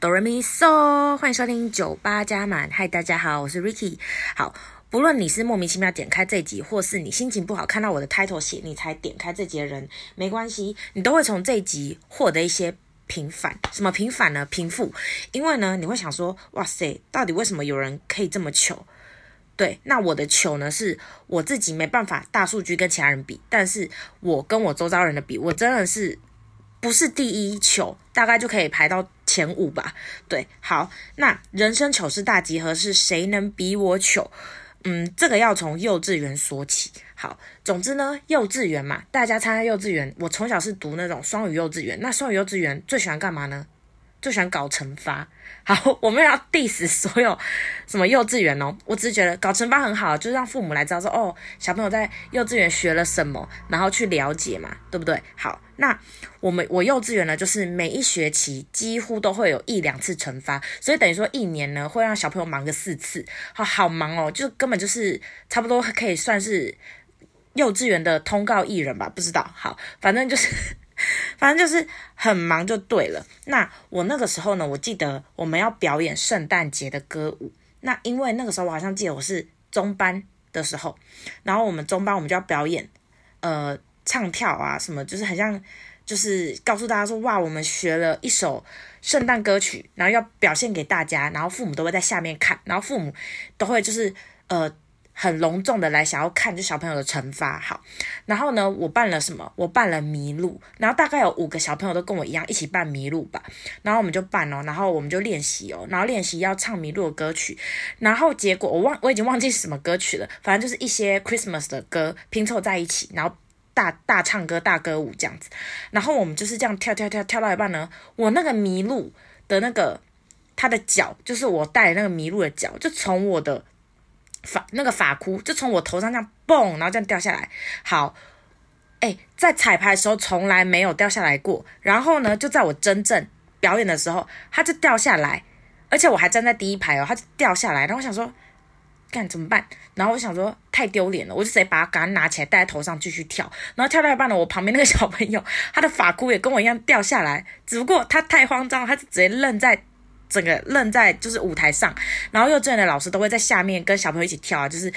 哆来咪嗦，欢迎收听九八加满。嗨，大家好，我是 Ricky。好，不论你是莫名其妙点开这集，或是你心情不好看到我的 title 写你才点开这集的人，没关系，你都会从这一集获得一些平反。什么平反呢？平复。因为呢，你会想说，哇塞，到底为什么有人可以这么糗？对，那我的糗呢，是我自己没办法大数据跟其他人比，但是我跟我周遭人的比，我真的是。不是第一糗，大概就可以排到前五吧。对，好，那人生糗事大集合是谁能比我糗？嗯，这个要从幼稚园说起。好，总之呢，幼稚园嘛，大家参加幼稚园。我从小是读那种双语幼稚园，那双语幼稚园最喜欢干嘛呢？就喜欢搞惩罚。好，我们要 diss 所有什么幼稚园哦，我只是觉得搞惩罚很好，就是让父母来知道说，哦，小朋友在幼稚园学了什么，然后去了解嘛，对不对？好，那我们我幼稚园呢，就是每一学期几乎都会有一两次惩罚，所以等于说一年呢会让小朋友忙个四次，好好忙哦，就根本就是差不多可以算是幼稚园的通告艺人吧，不知道，好，反正就是。反正就是很忙就对了。那我那个时候呢，我记得我们要表演圣诞节的歌舞。那因为那个时候我好像记得我是中班的时候，然后我们中班我们就要表演，呃，唱跳啊什么，就是很像，就是告诉大家说，哇，我们学了一首圣诞歌曲，然后要表现给大家，然后父母都会在下面看，然后父母都会就是呃。很隆重的来想要看就小朋友的惩罚，好，然后呢，我扮了什么？我扮了麋鹿，然后大概有五个小朋友都跟我一样一起扮麋鹿吧，然后我们就扮哦，然后我们就练习哦，然后练习要唱麋鹿的歌曲，然后结果我忘我已经忘记是什么歌曲了，反正就是一些 Christmas 的歌拼凑在一起，然后大大唱歌大歌舞这样子，然后我们就是这样跳跳跳跳到一半呢，我那个麋鹿的那个它的脚，就是我戴的那个麋鹿的脚，就从我的。发那个发箍就从我头上这样蹦，然后这样掉下来。好，哎，在彩排的时候从来没有掉下来过。然后呢，就在我真正表演的时候，它就掉下来，而且我还站在第一排哦，它就掉下来。然后我想说，干怎么办？然后我想说太丢脸了，我就直接把它赶快拿起来戴在头上继续跳。然后跳到一半呢，我旁边那个小朋友，他的发箍也跟我一样掉下来，只不过他太慌张，他就直接愣在。整个愣在就是舞台上，然后幼稚园的老师都会在下面跟小朋友一起跳啊，就是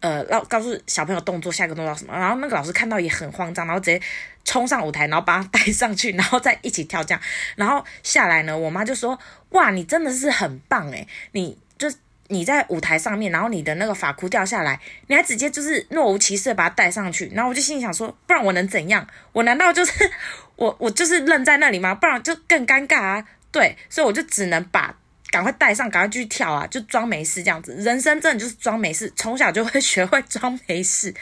呃，告告诉小朋友动作，下一个动作什么，然后那个老师看到也很慌张，然后直接冲上舞台，然后把他带上去，然后再一起跳这样，然后下来呢，我妈就说：哇，你真的是很棒诶，你就你在舞台上面，然后你的那个发箍掉下来，你还直接就是若无其事把它带上去，然后我就心里想说，不然我能怎样？我难道就是我我就是愣在那里吗？不然就更尴尬啊！对，所以我就只能把赶快带上，赶快继续跳啊，就装没事这样子。人生真的就是装没事，从小就会学会装没事，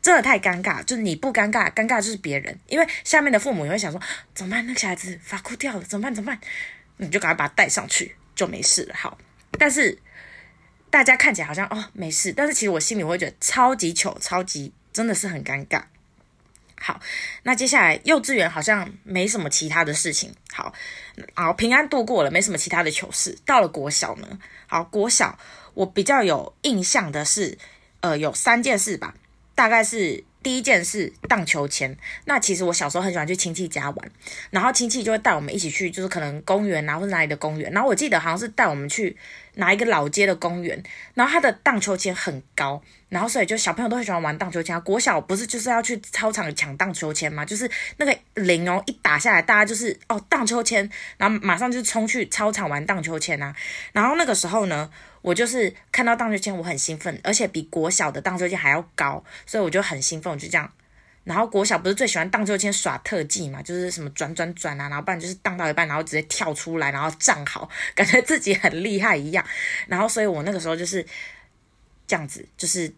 真的太尴尬。就是你不尴尬，尴尬就是别人，因为下面的父母也会想说怎么办？那个小孩子发箍掉了，怎么办？怎么办？你就赶快把他带上去，就没事了。好，但是大家看起来好像哦没事，但是其实我心里会觉得超级糗，超级真的是很尴尬。好，那接下来幼稚园好像没什么其他的事情。好，好，平安度过了，没什么其他的糗事。到了国小呢，好，国小我比较有印象的是，呃，有三件事吧，大概是。第一件事荡秋千，那其实我小时候很喜欢去亲戚家玩，然后亲戚就会带我们一起去，就是可能公园啊或者哪里的公园，然后我记得好像是带我们去哪一个老街的公园，然后它的荡秋千很高，然后所以就小朋友都很喜欢玩荡秋千。国小不是就是要去操场抢荡秋千吗？就是那个铃哦一打下来，大家就是哦荡秋千，然后马上就冲去操场玩荡秋千啊，然后那个时候呢。我就是看到荡秋千，我很兴奋，而且比国小的荡秋千还要高，所以我就很兴奋，我就这样。然后国小不是最喜欢荡秋千耍特技嘛，就是什么转转转啊，然后不然就是荡到一半，然后直接跳出来，然后站好，感觉自己很厉害一样。然后，所以我那个时候就是这样子，就是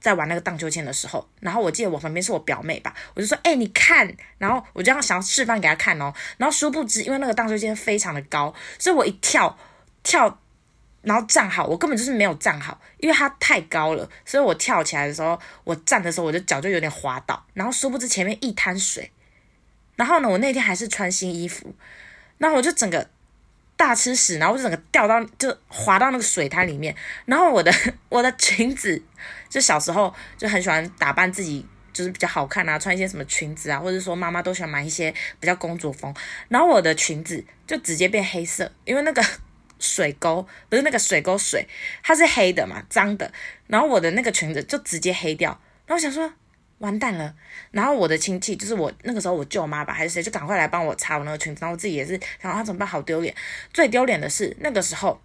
在玩那个荡秋千的时候，然后我记得我旁边是我表妹吧，我就说：“哎，你看。”然后我就要想要示范给她看哦。然后殊不知，因为那个荡秋千非常的高，所以我一跳跳。然后站好，我根本就是没有站好，因为它太高了，所以我跳起来的时候，我站的时候，我的脚就有点滑倒，然后殊不知前面一滩水，然后呢，我那天还是穿新衣服，然后我就整个大吃屎，然后我就整个掉到就滑到那个水滩里面，然后我的 我的裙子就小时候就很喜欢打扮自己。就是比较好看啊，穿一些什么裙子啊，或者说妈妈都喜欢买一些比较公主风。然后我的裙子就直接变黑色，因为那个水沟不是那个水沟水，它是黑的嘛，脏的。然后我的那个裙子就直接黑掉。然后我想说。完蛋了，然后我的亲戚就是我那个时候我舅妈吧还是谁，就赶快来帮我擦我那个裙子，然后我自己也是想啊怎么办，好丢脸。最丢脸的是那个时候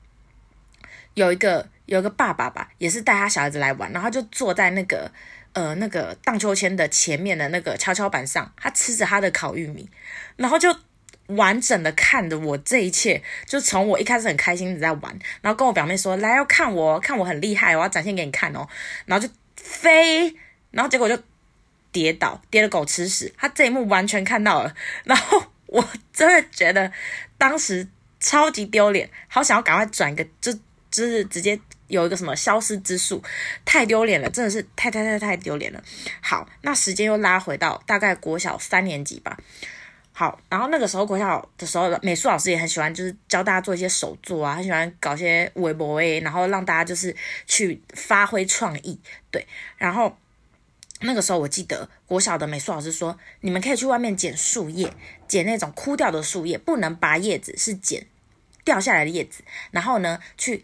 有一个有一个爸爸吧，也是带他小孩子来玩，然后就坐在那个呃那个荡秋千的前面的那个跷跷板上，他吃着他的烤玉米，然后就完整的看着我这一切，就从我一开始很开心的在玩，然后跟我表妹说来要看我看我很厉害，我要展现给你看哦，然后就飞，然后结果就。跌倒，跌了狗吃屎，他这一幕完全看到了，然后我真的觉得当时超级丢脸，好想要赶快转一个，就就是直接有一个什么消失之术，太丢脸了，真的是太太太太丢脸了。好，那时间又拉回到大概国小三年级吧。好，然后那个时候国小的时候，美术老师也很喜欢，就是教大家做一些手作啊，很喜欢搞些微博诶，然后让大家就是去发挥创意，对，然后。那个时候我记得国小的美术老师说，你们可以去外面捡树叶，捡那种枯掉的树叶，不能拔叶子，是捡掉下来的叶子。然后呢，去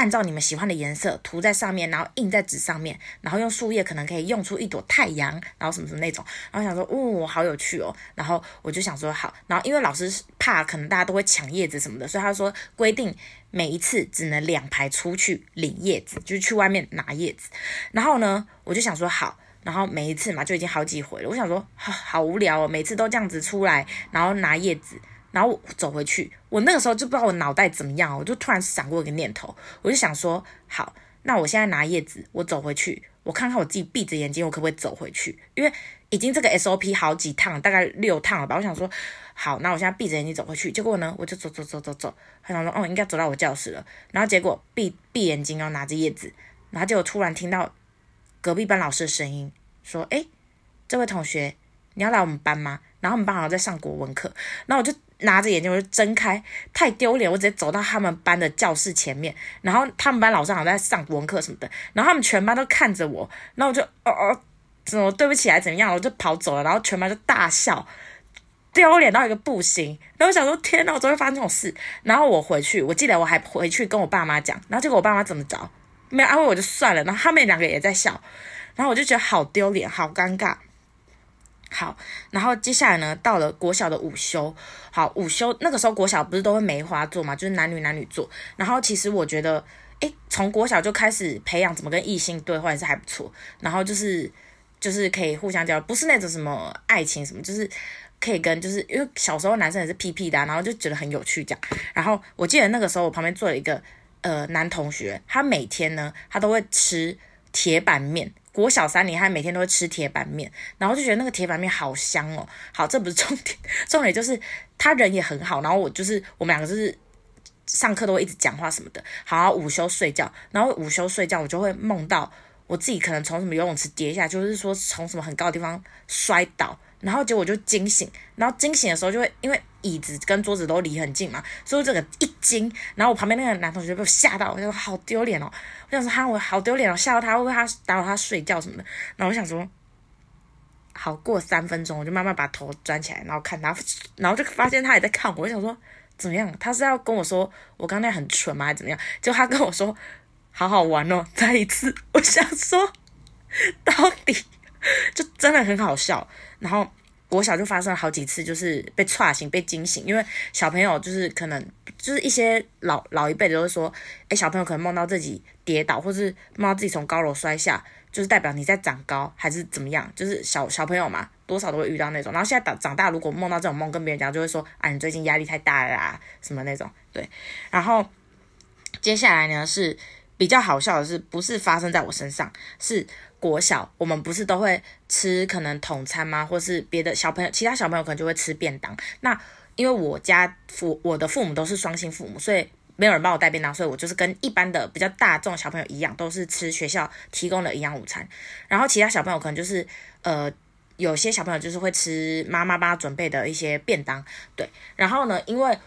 按照你们喜欢的颜色涂在上面，然后印在纸上面，然后用树叶可能可以用出一朵太阳，然后什么什么那种。然后想说，哦，好有趣哦。然后我就想说，好。然后因为老师怕可能大家都会抢叶子什么的，所以他说规定每一次只能两排出去领叶子，就是去外面拿叶子。然后呢，我就想说，好。然后每一次嘛，就已经好几回了。我想说，好，好无聊哦，每次都这样子出来，然后拿叶子，然后走回去。我那个时候就不知道我脑袋怎么样，我就突然闪过一个念头，我就想说，好，那我现在拿叶子，我走回去，我看看我自己闭着眼睛，我可不可以走回去？因为已经这个 SOP 好几趟，大概六趟了吧。我想说，好，那我现在闭着眼睛走回去。结果呢，我就走走走走走，我想说，哦，应该走到我教室了。然后结果闭闭眼睛然后，拿着叶子，然后结果突然听到。隔壁班老师的声音说：“诶，这位同学，你要来我们班吗？”然后我们班好像在上国文课，然后我就拿着眼睛，我就睁开，太丢脸，我直接走到他们班的教室前面，然后他们班老师好像在上国文课什么的，然后他们全班都看着我，然后我就哦哦，怎么对不起来怎么样，我就跑走了，然后全班就大笑，丢脸到一个不行，然后我想说天哪，我怎么会发生这种事？然后我回去，我记得我还回去跟我爸妈讲，然后结果我爸妈怎么着？没有安慰我就算了，然后他们两个也在笑，然后我就觉得好丢脸，好尴尬。好，然后接下来呢，到了国小的午休，好，午休那个时候国小不是都会梅花座嘛，就是男女男女座。然后其实我觉得，诶，从国小就开始培养怎么跟异性对话也是还不错。然后就是就是可以互相交流，不是那种什么爱情什么，就是可以跟就是因为小时候男生也是屁屁的，然后就觉得很有趣这样。然后我记得那个时候我旁边坐了一个。呃，男同学，他每天呢，他都会吃铁板面。国小三年，他每天都会吃铁板面，然后就觉得那个铁板面好香哦。好，这不是重点，重点就是他人也很好。然后我就是我们两个就是上课都会一直讲话什么的。好，午休睡觉，然后午休睡觉，我就会梦到我自己可能从什么游泳池跌下，就是说从什么很高的地方摔倒。然后结果就惊醒，然后惊醒的时候就会因为椅子跟桌子都离很近嘛，所以这个一惊，然后我旁边那个男同学被我吓到，我就说好丢脸哦，我想说哈我好丢脸哦，吓到他会不会他打扰他睡觉什么的，然后我想说，好过三分钟我就慢慢把头转起来，然后看他，然后就发现他也在看我，我想说怎么样？他是要跟我说我刚才很蠢吗？还怎么样？就他跟我说好好玩哦，再一次，我想说到底。就真的很好笑，然后国小就发生了好几次，就是被踹醒、被惊醒，因为小朋友就是可能就是一些老老一辈的都会说，哎，小朋友可能梦到自己跌倒，或是梦到自己从高楼摔下，就是代表你在长高还是怎么样，就是小小朋友嘛，多少都会遇到那种。然后现在长长大，如果梦到这种梦，跟别人讲，就会说，啊，你最近压力太大了啦，什么那种。对，然后接下来呢是比较好笑的是，不是发生在我身上，是。国小我们不是都会吃可能统餐吗？或是别的小朋友，其他小朋友可能就会吃便当。那因为我家父我的父母都是双薪父母，所以没有人帮我带便当，所以我就是跟一般的比较大众小朋友一样，都是吃学校提供的营养午餐。然后其他小朋友可能就是呃，有些小朋友就是会吃妈妈帮他准备的一些便当。对，然后呢，因为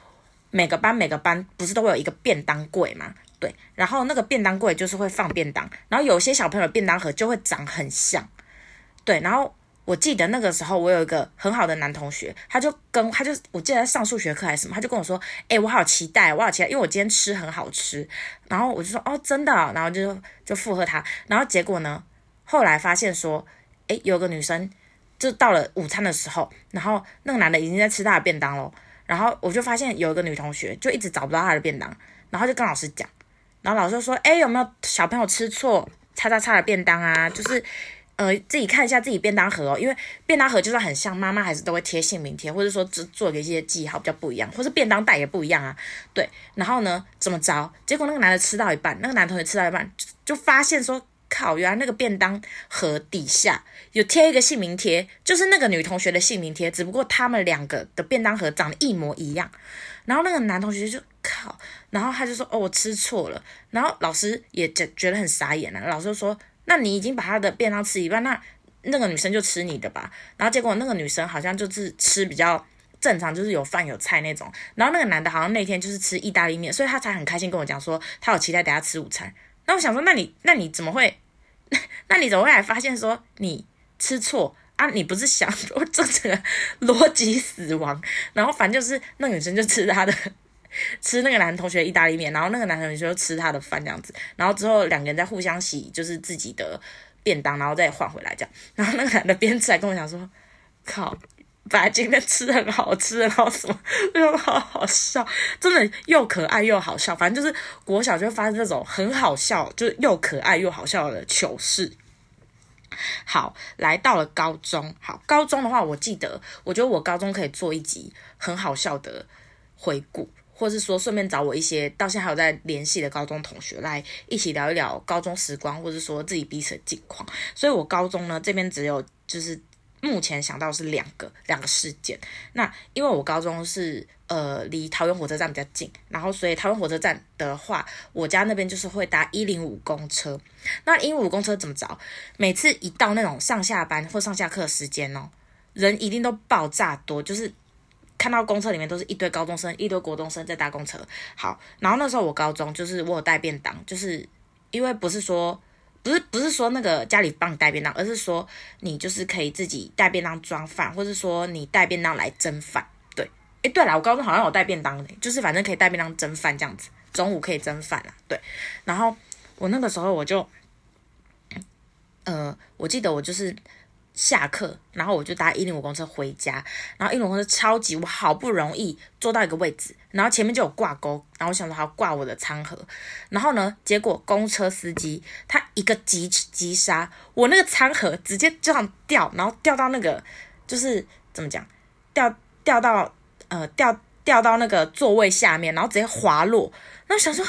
每个班每个班不是都会有一个便当柜吗？对，然后那个便当柜就是会放便当，然后有些小朋友的便当盒就会长很像，对，然后我记得那个时候我有一个很好的男同学，他就跟他就我记得在上数学课还是什么，他就跟我说，哎，我好期待，我好期待，因为我今天吃很好吃。然后我就说，哦，真的，然后就就附和他。然后结果呢，后来发现说，哎，有个女生就到了午餐的时候，然后那个男的已经在吃他的便当喽。然后我就发现有一个女同学就一直找不到他的便当，然后就跟老师讲，然后老师就说：“哎，有没有小朋友吃错叉叉叉的便当啊？就是呃自己看一下自己便当盒哦，因为便当盒就算很像，妈妈还是都会贴姓名贴，或者说只做一些记号比较不一样，或是便当袋也不一样啊。对，然后呢怎么着？结果那个男的吃到一半，那个男同学吃到一半就，发现说。”靠！原来那个便当盒底下有贴一个姓名贴，就是那个女同学的姓名贴，只不过他们两个的便当盒长得一模一样。然后那个男同学就，然后他就说：“哦，我吃错了。”然后老师也觉觉得很傻眼了。老师就说：“那你已经把他的便当吃一半，那那个女生就吃你的吧。”然后结果那个女生好像就是吃比较正常，就是有饭有菜那种。然后那个男的好像那天就是吃意大利面，所以他才很开心跟我讲说他有期待等下吃午餐。那我想说，那你那你怎么会？那你怎么会还发现说你吃错啊？你不是想说这个逻辑死亡？然后反正就是那女生就吃他的，吃那个男同学意大利面，然后那个男同学就吃他的饭这样子，然后之后两个人在互相洗，就是自己的便当，然后再换回来这样。然后那个男的边吃还跟我讲说：“靠。”本来今天吃很好吃，然后什么，又好好笑，真的又可爱又好笑。反正就是国小就发生这种很好笑，就是又可爱又好笑的糗事。好，来到了高中，好，高中的话，我记得，我觉得我高中可以做一集很好笑的回顾，或是说顺便找我一些到现在还有在联系的高中同学来一起聊一聊高中时光，或者说自己彼此的近况。所以我高中呢这边只有就是。目前想到是两个两个事件。那因为我高中是呃离桃园火车站比较近，然后所以桃园火车站的话，我家那边就是会搭一零五公车。那一零五公车怎么找？每次一到那种上下班或上下课时间哦，人一定都爆炸多，就是看到公车里面都是一堆高中生、一堆国中生在搭公车。好，然后那时候我高中就是我有带便当，就是因为不是说。不是不是说那个家里帮你带便当，而是说你就是可以自己带便当装饭，或者说你带便当来蒸饭。对，诶，对了，我高中好像有带便当的，就是反正可以带便当蒸饭这样子，中午可以蒸饭啦。对，然后我那个时候我就，呃，我记得我就是。下课，然后我就搭一零五公车回家，然后一零五公车超级，我好不容易坐到一个位置，然后前面就有挂钩，然后我想说好挂我的餐盒，然后呢，结果公车司机他一个急急刹，我那个餐盒直接这样掉，然后掉到那个就是怎么讲，掉掉到呃掉掉到那个座位下面，然后直接滑落，然后想说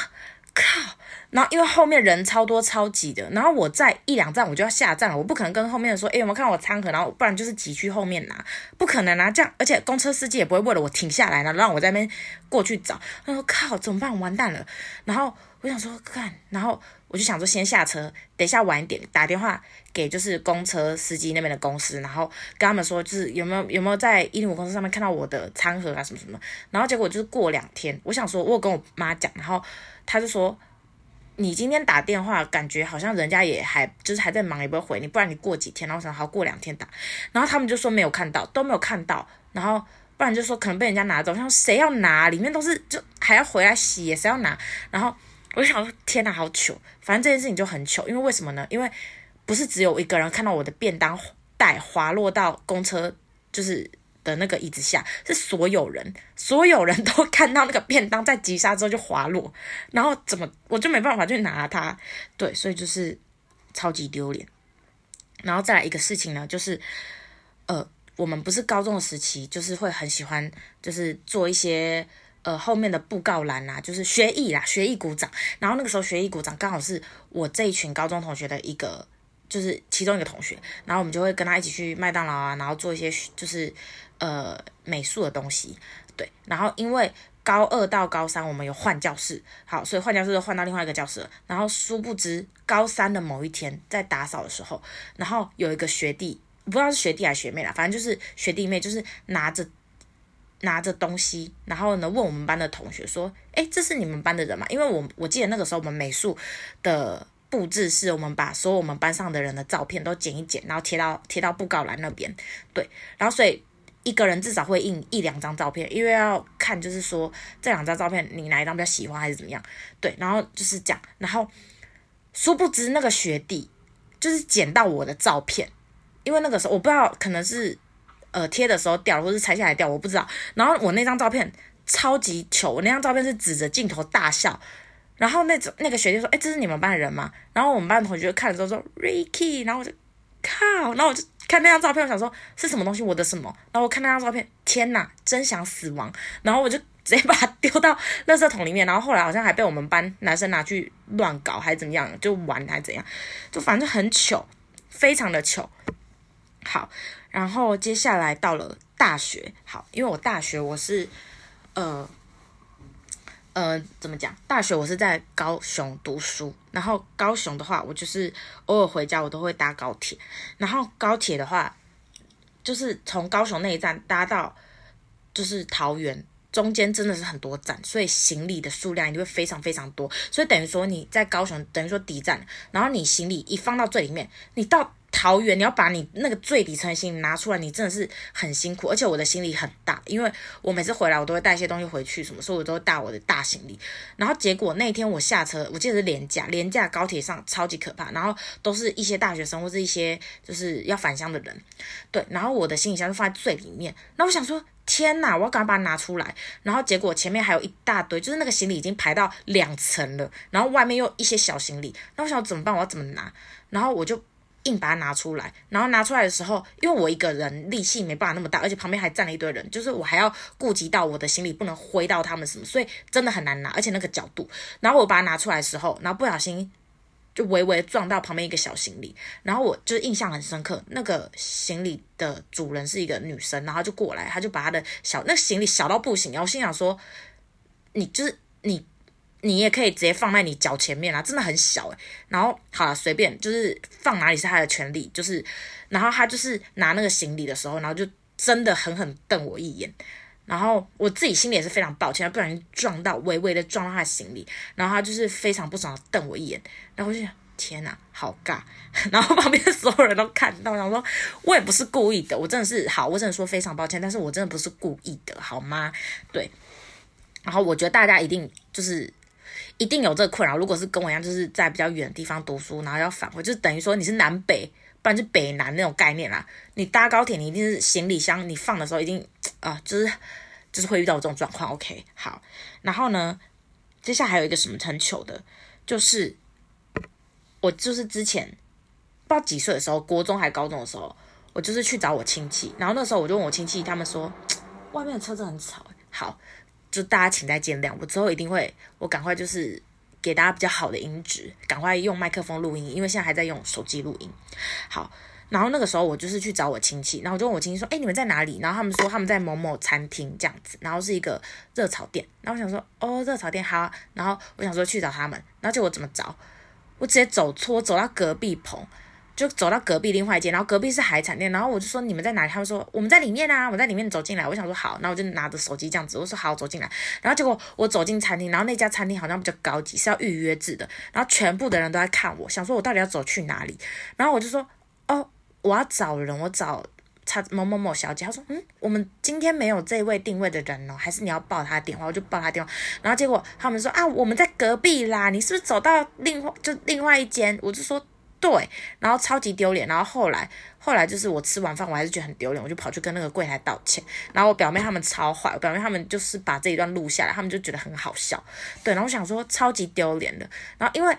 靠。然后因为后面人超多超挤的，然后我在一两站我就要下站了，我不可能跟后面的说，哎，有没有看到我餐盒？然后不然就是挤去后面拿，不可能、啊、这样，而且公车司机也不会为了我停下来呢，让我在那边过去找。他说靠，怎么办？完蛋了。然后我想说干，然后我就想说先下车，等一下晚一点打电话给就是公车司机那边的公司，然后跟他们说就是有没有有没有在一零五公司上面看到我的餐盒啊什么什么。然后结果就是过两天，我想说我有跟我妈讲，然后他就说。你今天打电话，感觉好像人家也还就是还在忙，也不会回你。不然你过几天，然后想好过两天打，然后他们就说没有看到，都没有看到。然后不然就说可能被人家拿走。像谁要拿？里面都是就还要回来洗，谁要拿？然后我就想说天哪，好糗！反正这件事情就很糗，因为为什么呢？因为不是只有一个人看到我的便当袋滑落到公车，就是。的那个椅子下是所有人，所有人都看到那个便当在急刹之后就滑落，然后怎么我就没办法去拿它，对，所以就是超级丢脸。然后再来一个事情呢，就是呃，我们不是高中的时期，就是会很喜欢，就是做一些呃后面的布告栏啊，就是学艺啦，学艺鼓掌。然后那个时候学艺鼓掌刚好是我这一群高中同学的一个，就是其中一个同学，然后我们就会跟他一起去麦当劳啊，然后做一些就是。呃，美术的东西，对，然后因为高二到高三我们有换教室，好，所以换教室就换到另外一个教室了。然后殊不知高三的某一天在打扫的时候，然后有一个学弟，不知道是学弟还是学妹啦，反正就是学弟妹，就是拿着拿着东西，然后呢问我们班的同学说：“诶，这是你们班的人吗？”因为我我记得那个时候我们美术的。布置是我们把所有我们班上的人的照片都剪一剪，然后贴到贴到布告栏那边。对，然后所以一个人至少会印一两张照片，因为要看就是说这两张照片你哪一张比较喜欢还是怎么样。对，然后就是这样，然后殊不知那个学弟就是捡到我的照片，因为那个时候我不知道可能是呃贴的时候掉了，或是拆下来掉，我不知道。然后我那张照片超级糗，我那张照片是指着镜头大笑。然后那那个学弟说：“哎，这是你们班的人吗？”然后我们班同学看了之后说：“Ricky。”然后我就靠，然后我就看那张照片，我想说是什么东西，我的什么？然后我看那张照片，天哪，真想死亡！然后我就直接把它丢到垃圾桶里面。然后后来好像还被我们班男生拿去乱搞，还是怎么样，就玩还是怎样，就反正很糗，非常的糗。好，然后接下来到了大学，好，因为我大学我是呃。呃，怎么讲？大学我是在高雄读书，然后高雄的话，我就是偶尔回家，我都会搭高铁。然后高铁的话，就是从高雄那一站搭到就是桃园，中间真的是很多站，所以行李的数量一定会非常非常多。所以等于说你在高雄，等于说第一站，然后你行李一放到最里面，你到。桃园，你要把你那个最底层的行李拿出来，你真的是很辛苦。而且我的行李很大，因为我每次回来我都会带一些东西回去，什么，所以我都会带我的大行李。然后结果那天我下车，我记得是廉价廉价高铁上超级可怕，然后都是一些大学生或是一些就是要返乡的人，对。然后我的行李箱就放在最里面，那我想说天哪，我要赶快把它拿出来。然后结果前面还有一大堆，就是那个行李已经排到两层了，然后外面又一些小行李，那我想怎么办？我要怎么拿？然后我就。硬把它拿出来，然后拿出来的时候，因为我一个人力气没办法那么大，而且旁边还站了一堆人，就是我还要顾及到我的行李不能挥到他们什么，所以真的很难拿，而且那个角度。然后我把它拿出来的时候，然后不小心就微微撞到旁边一个小行李，然后我就印象很深刻，那个行李的主人是一个女生，然后就过来，她就把她的小那行李小到不行，然后心想说，你就是你。你也可以直接放在你脚前面啊，真的很小诶。然后好了，随便就是放哪里是他的权利，就是，然后他就是拿那个行李的时候，然后就真的狠狠瞪我一眼。然后我自己心里也是非常抱歉，不小心撞到，微微的撞到他的行李。然后他就是非常不爽的瞪我一眼。然后我就想，天哪，好尬。然后旁边所有人都看到，我想说，我也不是故意的，我真的是好，我只能说非常抱歉，但是我真的不是故意的，好吗？对。然后我觉得大家一定就是。一定有这个困扰。如果是跟我一样，就是在比较远的地方读书，然后要返回，就等于说你是南北，不然就北南那种概念啦。你搭高铁，你一定是行李箱，你放的时候一定啊，就是就是会遇到这种状况。OK，好。然后呢，接下来还有一个什么很糗的，就是我就是之前不知道几岁的时候，国中还高中的时候，我就是去找我亲戚，然后那时候我就问我亲戚，他们说外面的车子很吵。好。就大家请再见谅，我之后一定会，我赶快就是给大家比较好的音质，赶快用麦克风录音，因为现在还在用手机录音。好，然后那个时候我就是去找我亲戚，然后我就问我亲戚说：“哎，你们在哪里？”然后他们说他们在某某餐厅这样子，然后是一个热炒店。然后我想说：“哦，热炒店好。”然后我想说去找他们，然后结果怎么找？我直接走错，走到隔壁棚。就走到隔壁另外一间，然后隔壁是海产店，然后我就说，你们在哪里？他们说我们在里面啊，我在里面走进来。我想说好，那我就拿着手机这样子，我说好，走进来。然后结果我走进餐厅，然后那家餐厅好像比较高级，是要预约制的。然后全部的人都在看我，想说我到底要走去哪里？然后我就说哦，我要找人，我找他某某某小姐。他说嗯，我们今天没有这位定位的人哦，还是你要报他电话？我就报他电话。然后结果他们说啊，我们在隔壁啦，你是不是走到另外就另外一间？我就说。对，然后超级丢脸，然后后来后来就是我吃完饭，我还是觉得很丢脸，我就跑去跟那个柜台道歉。然后我表妹他们超坏，我表妹他们就是把这一段录下来，他们就觉得很好笑。对，然后我想说超级丢脸的。然后因为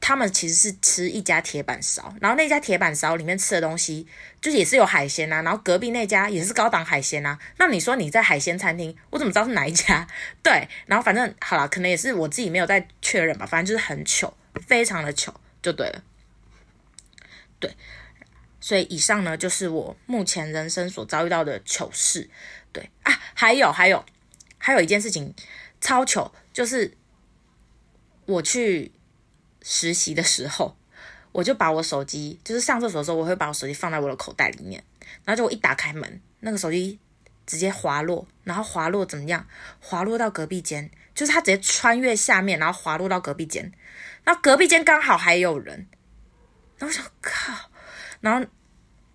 他们其实是吃一家铁板烧，然后那家铁板烧里面吃的东西就也是有海鲜啊，然后隔壁那家也是高档海鲜啊。那你说你在海鲜餐厅，我怎么知道是哪一家？对，然后反正好了，可能也是我自己没有在确认吧，反正就是很糗，非常的糗，就对了。对，所以以上呢，就是我目前人生所遭遇到的糗事。对啊，还有还有还有一件事情超糗，就是我去实习的时候，我就把我手机，就是上厕所的时候，我会把我手机放在我的口袋里面，然后就我一打开门，那个手机直接滑落，然后滑落怎么样？滑落到隔壁间，就是他直接穿越下面，然后滑落到隔壁间，然后隔壁间刚好还有人，然后我想靠，然后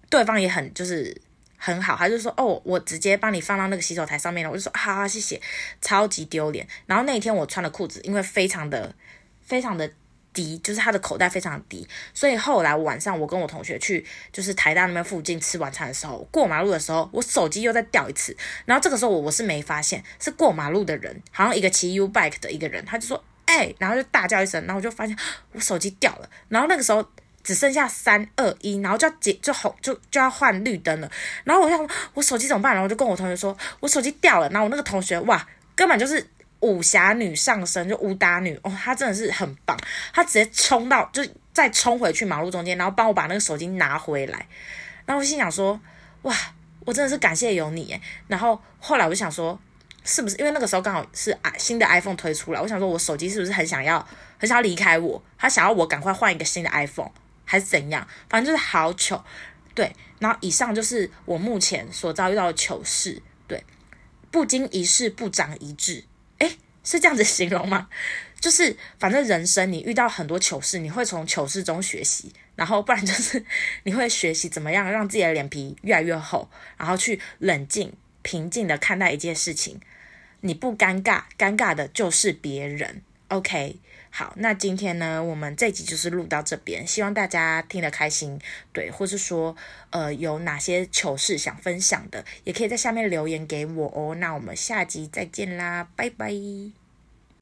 对方也很就是很好，他就说哦，我直接帮你放到那个洗手台上面了，我就说好谢谢，超级丢脸。然后那一天我穿的裤子因为非常的非常的。低，就是它的口袋非常低，所以后来晚上我跟我同学去，就是台大那边附近吃晚餐的时候，过马路的时候，我手机又再掉一次，然后这个时候我我是没发现，是过马路的人，好像一个骑 U bike 的一个人，他就说，哎、然后就大叫一声，然后我就发现 我手机掉了，然后那个时候只剩下三二一，然后就要结就红就就要换绿灯了，然后我想我手机怎么办？然后我就跟我同学说，我手机掉了，然后我那个同学哇，根本就是。武侠女上身就武打女哦，她真的是很棒，她直接冲到就再冲回去马路中间，然后帮我把那个手机拿回来。然后我心想说，哇，我真的是感谢有你。然后后来我就想说，是不是因为那个时候刚好是新的 iPhone 推出来，我想说我手机是不是很想要很想要离开我，他想要我赶快换一个新的 iPhone 还是怎样？反正就是好糗。对，然后以上就是我目前所遭遇到的糗事。对，不经一事不长一智。诶是这样子形容吗？就是反正人生你遇到很多糗事，你会从糗事中学习，然后不然就是 你会学习怎么样让自己的脸皮越来越厚，然后去冷静平静的看待一件事情。你不尴尬，尴尬的就是别人。OK，好，那今天呢，我们这集就是录到这边，希望大家听得开心，对，或是说呃有哪些糗事想分享的，也可以在下面留言给我哦。那我们下集再见啦，拜拜。